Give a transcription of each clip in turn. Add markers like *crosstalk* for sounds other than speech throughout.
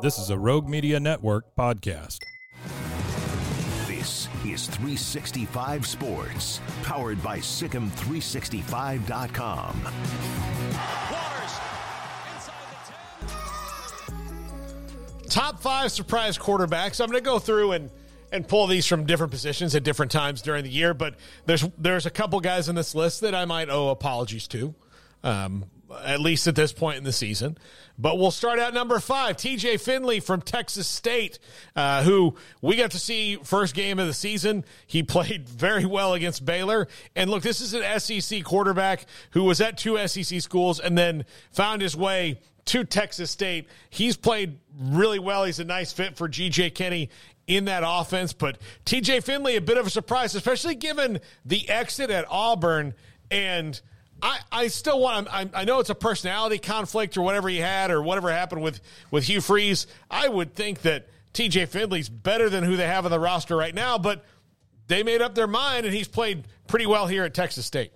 This is a Rogue Media Network podcast. This is 365 Sports, powered by SicEm365.com. Top five surprise quarterbacks. I'm going to go through and and pull these from different positions at different times during the year, but there's there's a couple guys in this list that I might owe apologies to. Um, at least at this point in the season. But we'll start out number five, TJ Finley from Texas State, uh, who we got to see first game of the season. He *laughs* played very well against Baylor. And look, this is an SEC quarterback who was at two SEC schools and then found his way to Texas State. He's played really well. He's a nice fit for GJ Kinne in that offense. But TJ Finley, a bit of a surprise, especially given the exit at Auburn and – I, I still want. I, I know it's a personality conflict or whatever he had or whatever happened with with Hugh Freeze. I would think that T.J. Finley's better than who they have on the roster right now, but they made up their mind, and he's played pretty well here at Texas State.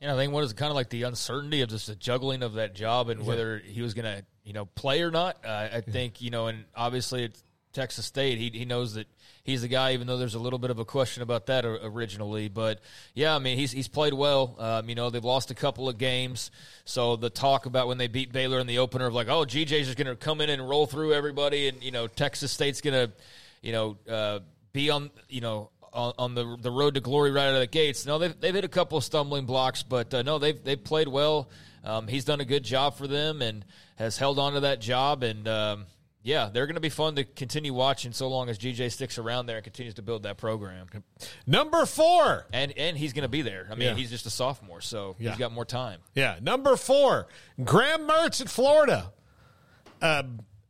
Yeah, I think what is kind of like the uncertainty of just the juggling of that job and whether he was going to, you know, play or not. Uh, I think you know, and obviously it's Texas State. He he knows that he's the guy, even though there's a little bit of a question about that originally. But yeah, I mean, he's he's played well. Um, you know, they've lost a couple of games, so the talk about when they beat Baylor in the opener of like, oh, GJ's just going to come in and roll through everybody, and you know, Texas State's going to, you know, uh, be on, you know. On, on, the the road to glory right out of the gates. No, they've, they've hit a couple of stumbling blocks, but uh, no, they've they've played well. Um, he's done a good job for them and has held on to that job. And um, yeah, they're going to be fun to continue watching so long as GJ sticks around there and continues to build that program. Number four, and and he's going to be there. I mean, yeah. he's just a sophomore, so yeah. he's got more time. Yeah, number four, Graham Mertz at Florida. Uh,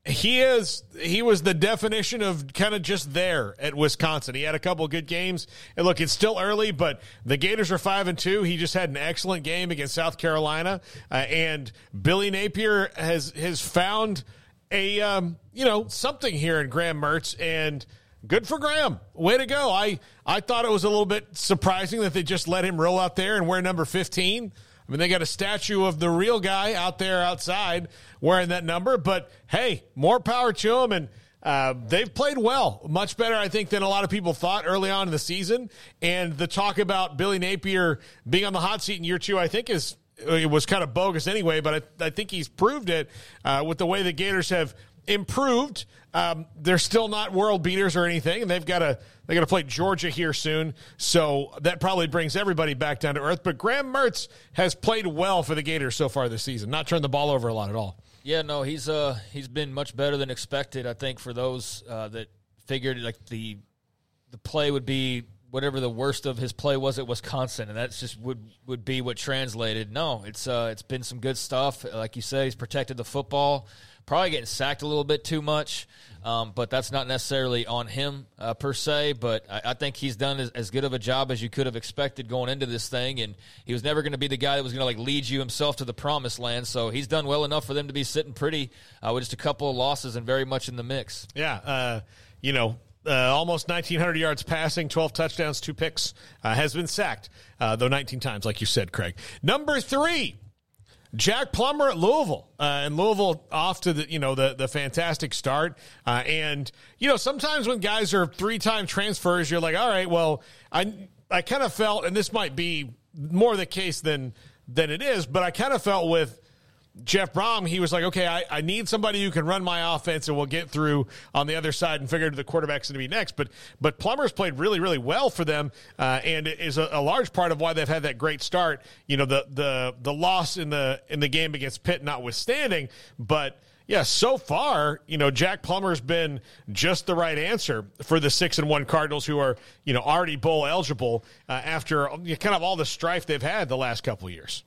he is he was the definition of kind of just there at Wisconsin. He had a couple good games, and look, it's still early, but the Gators are five and two. He just had an excellent game against South Carolina, uh, and Billy Napier has has found a um, you know something here in Graham Mertz, and good for Graham. Way to go! I I thought it was a little bit surprising that they just let him roll out there and wear number fifteen. I mean, they got a statue of the real guy out there outside wearing that number, but hey, more power to him and. Uh, they've played well, much better, I think, than a lot of people thought early on in the season. And the talk about Billy Napier being on the hot seat in year two, I think, is it was kind of bogus anyway, but I, I think he's proved it uh, with the way the Gators have improved. Um, they're still not world beaters or anything, and they've got to they got to play Georgia here soon, so that probably brings everybody back down to earth. But Graham Mertz has played well for the Gators so far this season, not turned the ball over a lot at all. Yeah, no, he's uh he's been much better than expected. I think for those uh, that figured like the the play would be whatever the worst of his play was at Wisconsin, and that's just would would be what translated. No, it's uh, it's been some good stuff. Like you say, he's protected the football. Probably getting sacked a little bit too much, um, but that's not necessarily on him uh, per se. But I, I think he's done as, as, good of a job as you could have expected going into this thing, and he was never going to be the guy that was going to like lead you himself to the promised land. So he's done well enough for them to be sitting pretty uh, with just a couple of losses and very much in the mix. Yeah, uh, you know, uh, almost 1,900 yards passing, 12 touchdowns, two picks, uh, has been sacked, uh, though 19 times, like you said, Craig. Number three, Jack Plummer at Louisville, uh, and Louisville off to the you know the the fantastic start. Uh, and you know sometimes when guys are three time transfers, you're like, all right, well, I I kind of felt, and this might be more the case than than it is, but I kind of felt with Jeff Brohm, he was like, okay, I, I need somebody who can run my offense and we'll get through on the other side and figure the quarterback's going to be next. But but Plummer's played really, really well for them uh, and is a, a, large part of why they've had that great start. You know, the the the loss in the in the game against Pitt notwithstanding, but yeah, so far, you know, Jack Plummer's been just the right answer for the six and one Cardinals, who are you know already bowl eligible uh, after kind of all the strife they've had the last couple years.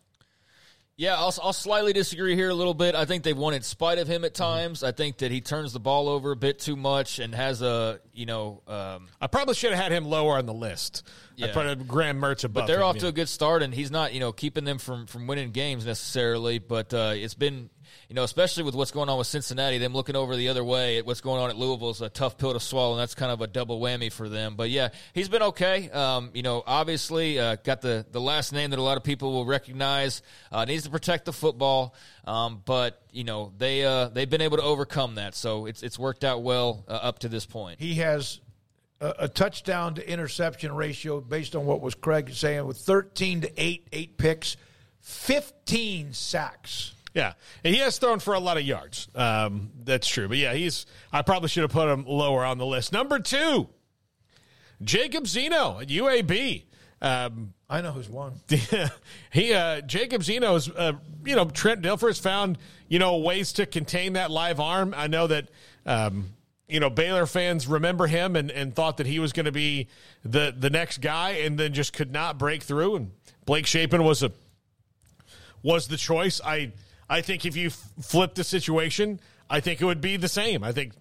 Yeah, I'll, I'll, slightly disagree here a little bit. I think they've won in spite of him at mm-hmm. times. Mm-hmm. I think that he turns the ball over a bit too much and has a, you know. Um, I probably should have had him lower on the list. Yeah. I put Graham Mertz above. But they're him, off to a good start, and he's not, you know, keeping them from from winning games necessarily. But uh, it's been you know, especially with what's going on with Cincinnati, them looking over the other way at what's going on at Louisville is a tough pill to swallow, and that's kind of a double whammy for them. But yeah, he's been okay. Um, you know, obviously uh, got the the last name that a lot of people will recognize. Uh, needs to protect the football, um, but you know they uh, they've been able to overcome that, so it's it's worked out well uh, up to this point. He has a, touchdown to interception ratio based on what was Craig saying with thirteen to eight, eight picks, fifteen sacks. Yeah, and he has thrown for a lot of yards. Um, that's true, but yeah, he's. I probably should have put him lower on the list. Number two, Jacob Zeno at UAB. Um, I know who's won. *laughs* he uh, Jacob Zeno's. Uh, you know, Trent Dilfer has found you know ways to contain that live arm. I know that. Um, you know, Baylor fans remember him and, and thought that he was going to be the the next guy, and then just could not break through. And Blake Shapen was a was the choice. I I think if you f- flip the situation, I think it would be the same. I think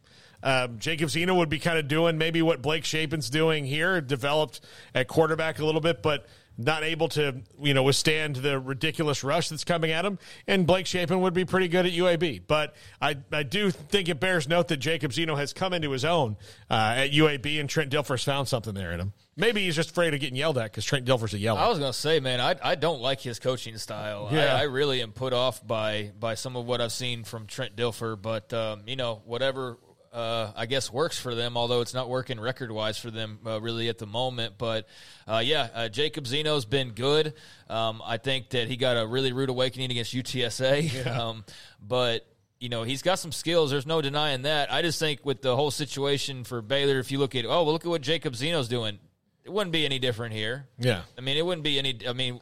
um, Jacob Zeno would be kind of doing maybe what Blake Shapen's doing here, developed at quarterback a little bit, but not able to, you know, withstand the ridiculous rush that's coming at him. And Blake Shapen would be pretty good at UAB. But I, I do think it bears note that Jacob Zeno has come into his own uh, at UAB, and Trent Dilfer's found something there in him. Maybe he's just afraid of getting yelled at because Trent Dilfer's a yeller. I was going to say, man, I, I don't like his coaching style. Yeah. I, I, really am put off by by some of what I've seen from Trent Dilfer. But um, you know, whatever uh, I guess works for them, although it's not working record wise for them uh, really at the moment. But uh, yeah, uh, Jacob Zeno's been good. Um, I think that he got a really rude awakening against UTSA. Yeah. *laughs* Um, but you know he's got some skills. There's no denying that. I just think with the whole situation for Baylor, if you look at oh well, look at what Jacob Zeno's doing. It wouldn't be any different here. Yeah, I mean it wouldn't be any. I mean,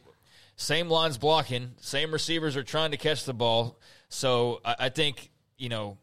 same lines blocking, same receivers are trying to catch the ball. So I, I think you know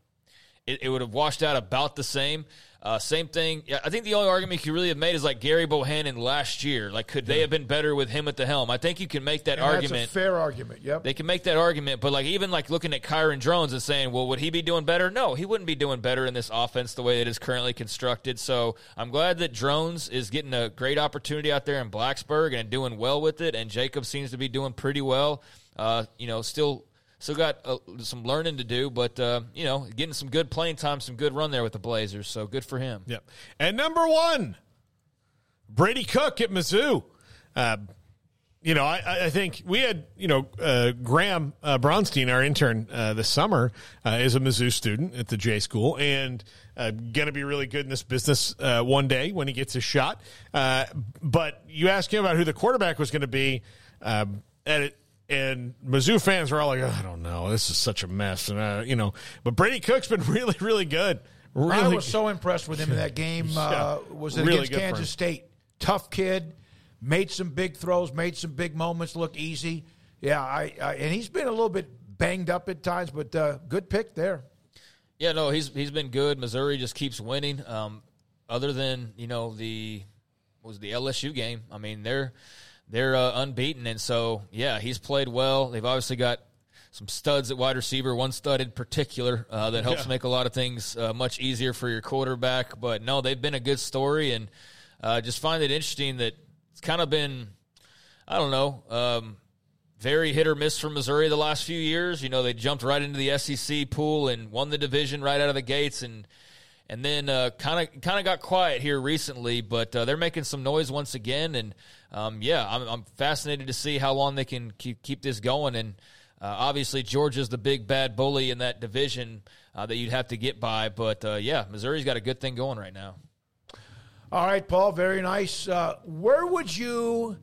it, it would have washed out about the same. Uh, same thing. I think the only argument you could really have made is like Gary Bohanon last year. Like, could they have been better with him at the helm? I think you can make that and argument. fair argument. Yep. They can make that argument, but like even like looking at Kyron Drones and saying, well, would he be doing better? No, he wouldn't be doing better in this offense the way it is currently constructed. So I'm glad that Drones is getting a great opportunity out there in Blacksburg and doing well with it, and Jacob seems to be doing pretty well. Uh, you know, still Still got uh, some learning to do, but uh, you know, getting some good playing time, some good run there with the Blazers. So good for him. Yep. And number one, Brady Cook at Mizzou. Uh, you know, I, I, think we had, you know, uh, Graham uh, Bronstein, our intern uh, this summer, uh, is a Mizzou student at the J School and uh, going to be really good in this business uh, one day when he gets a shot. but you ask him about who the quarterback was going to be, um, and it, and Mizzou fans were all like, I don't know, this is such a mess, and uh, you know. But Brady Cook's been *laughs* really, really good. Really I was so impressed with him in that game. Uh, was it really against Kansas State? Tough kid, made some big throws, made some big moments look easy. Yeah, I, I and he's been a little bit banged up at times, but uh, good pick there. Yeah, no, he's he's been good. Missouri just keeps winning. Um, other than you know the was the LSU game. I mean they're they're uh, unbeaten, and so yeah, he's played well. They've obviously got some studs at wide receiver, one stud in particular uh, that helps yeah. make a lot of things uh, much easier for your quarterback. But no, they've been a good story, and uh, just find it interesting that it's kind of been, I don't know, um, very hit or miss from Missouri the last few years. You know, they jumped right into the SEC pool and won the division right out of the gates, and and then kind of kind of got quiet here recently. But uh, they're making some noise once again, and um, yeah, I'm, I'm, fascinated to see how long they can keep, keep this going. And uh, obviously, Georgia's the big bad bully in that division uh, that you'd have to get by. But yeah, Missouri's got a good thing going right now. All right, Paul, very nice. Where would you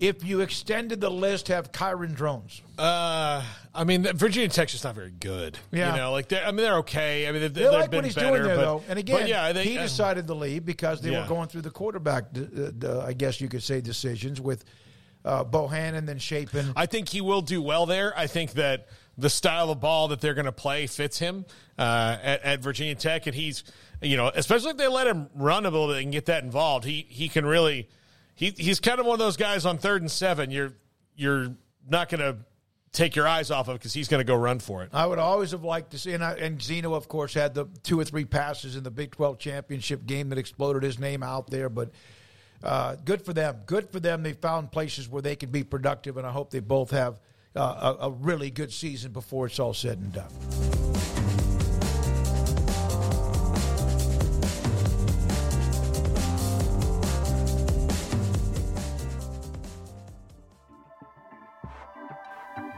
if you extended the list, have Kyron Drones? Uh, I mean, Virginia Tech's just not very good. Yeah, you know, like I mean, they're okay. I mean, they've, they they've like been what he's better, doing there, but, though. And again, yeah, they, he decided to leave because they yeah. were going through the quarterback, uh, I guess you could say, decisions with uh, Bohanon and Shapen. I think he will do well there. I think that the style of ball that they're going to play fits him uh, at, at, Virginia Tech, and he's, you know, especially if they let him run a little bit and get that involved, he he can really. He, he's kind of one of those guys on third and seven. You're you're not going to take your eyes off of because he's going to go run for it. I would always have liked to see, and, I, and Zeno, of course, had the two or three passes in the Big 12 championship game that exploded his name out there. But uh, good for them. Good for them. They found places where they can be productive, and I hope they both have uh, a, a really good season before it's all said and done.